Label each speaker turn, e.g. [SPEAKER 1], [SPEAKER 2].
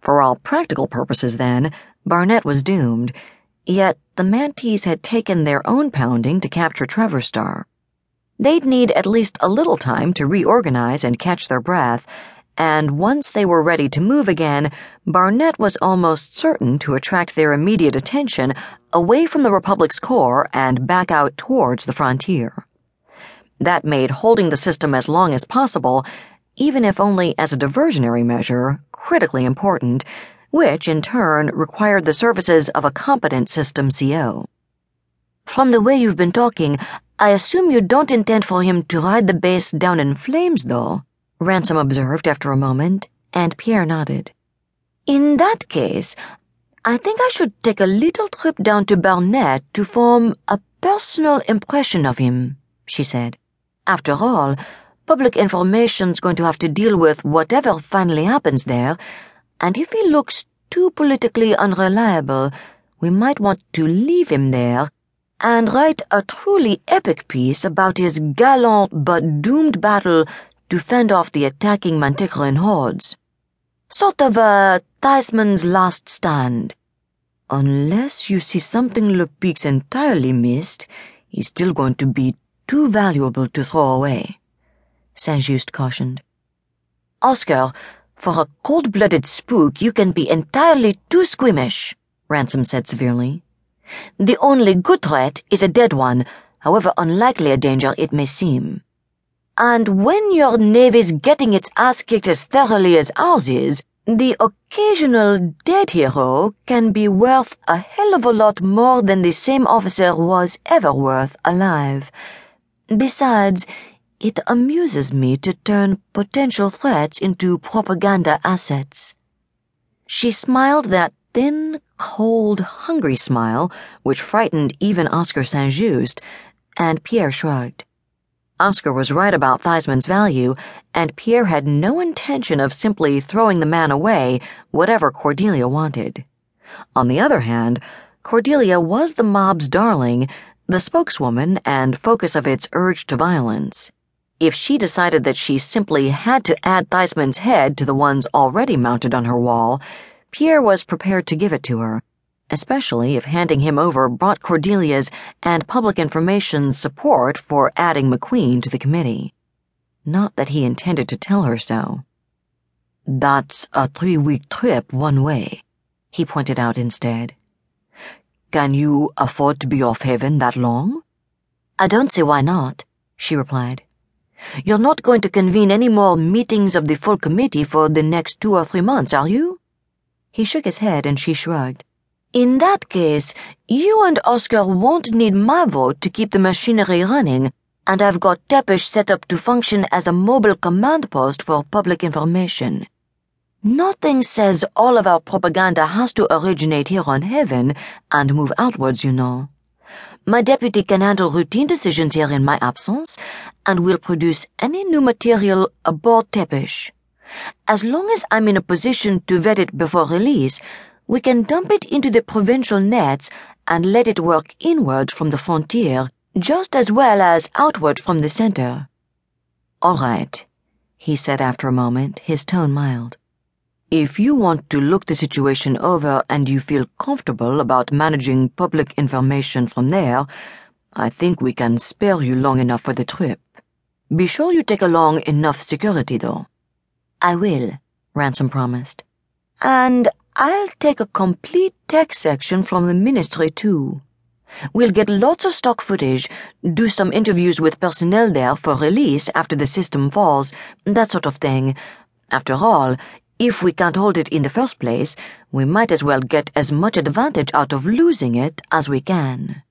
[SPEAKER 1] For all practical purposes, then, Barnett was doomed. Yet the Manties had taken their own pounding to capture Trevor Star. They'd need at least a little time to reorganize and catch their breath, and once they were ready to move again, Barnett was almost certain to attract their immediate attention away from the Republic's core and back out towards the frontier. That made holding the system as long as possible, even if only as a diversionary measure, critically important, which in turn required the services of a competent system CO.
[SPEAKER 2] From the way you've been talking, I assume you don't intend for him to ride the base down in flames, though, Ransom observed after a moment, and Pierre nodded. In that case, I think I should take a little trip down to Barnett to form a personal impression of him, she said. After all, public information's going to have to deal with whatever finally happens there, and if he looks too politically unreliable, we might want to leave him there and write a truly epic piece about his gallant but doomed battle to fend off the attacking Manticoran hordes. Sort of a Theisman's last stand. Unless you see something LePic's entirely missed, he's still going to be too valuable to throw away, Saint Just cautioned. Oscar, for a cold blooded spook, you can be entirely too squeamish, Ransom said severely. The only good threat is a dead one, however unlikely a danger it may seem. And when your navy's getting its ass kicked as thoroughly as ours is, the occasional dead hero can be worth a hell of a lot more than the same officer was ever worth alive. Besides, it amuses me to turn potential threats into propaganda assets. She smiled that thin, cold, hungry smile which frightened even Oscar Saint Just, and Pierre shrugged. Oscar was right about Theisman's value, and Pierre had no intention of simply throwing the man away, whatever Cordelia wanted. On the other hand, Cordelia was the mob's darling the spokeswoman and focus of its urge to violence. If she decided that she simply had to add Theisman's head to the ones already mounted on her wall, Pierre was prepared to give it to her, especially if handing him over brought Cordelia's and public information's support for adding McQueen to the committee. Not that he intended to tell her so. That's a three week trip one way, he pointed out instead. Can you afford to be off Haven that long? I don't see why not, she replied. You're not going to convene any more meetings of the full committee for the next two or three months, are you? He shook his head and she shrugged. In that case, you and Oscar won't need my vote to keep the machinery running, and I've got Tepes set up to function as a mobile command post for public information. Nothing says all of our propaganda has to originate here on Haven and move outwards, you know. My deputy can handle routine decisions here in my absence and will produce any new material aboard Tepes. As long as I'm in a position to vet it before release, we can dump it into the provincial nets and let it work inward from the frontier just as well as outward from the center. All right, he said after a moment, his tone mild. If you want to look the situation over and you feel comfortable about managing public information from there, I think we can spare you long enough for the trip. Be sure you take along enough security, though. I will, Ransom promised.
[SPEAKER 1] And I'll take a complete tech section from the ministry, too. We'll get lots of stock footage, do some interviews with personnel there for release after the system falls, that sort of thing. After all, if we can't hold it in the first place, we might as well get as much advantage out of losing it as we can.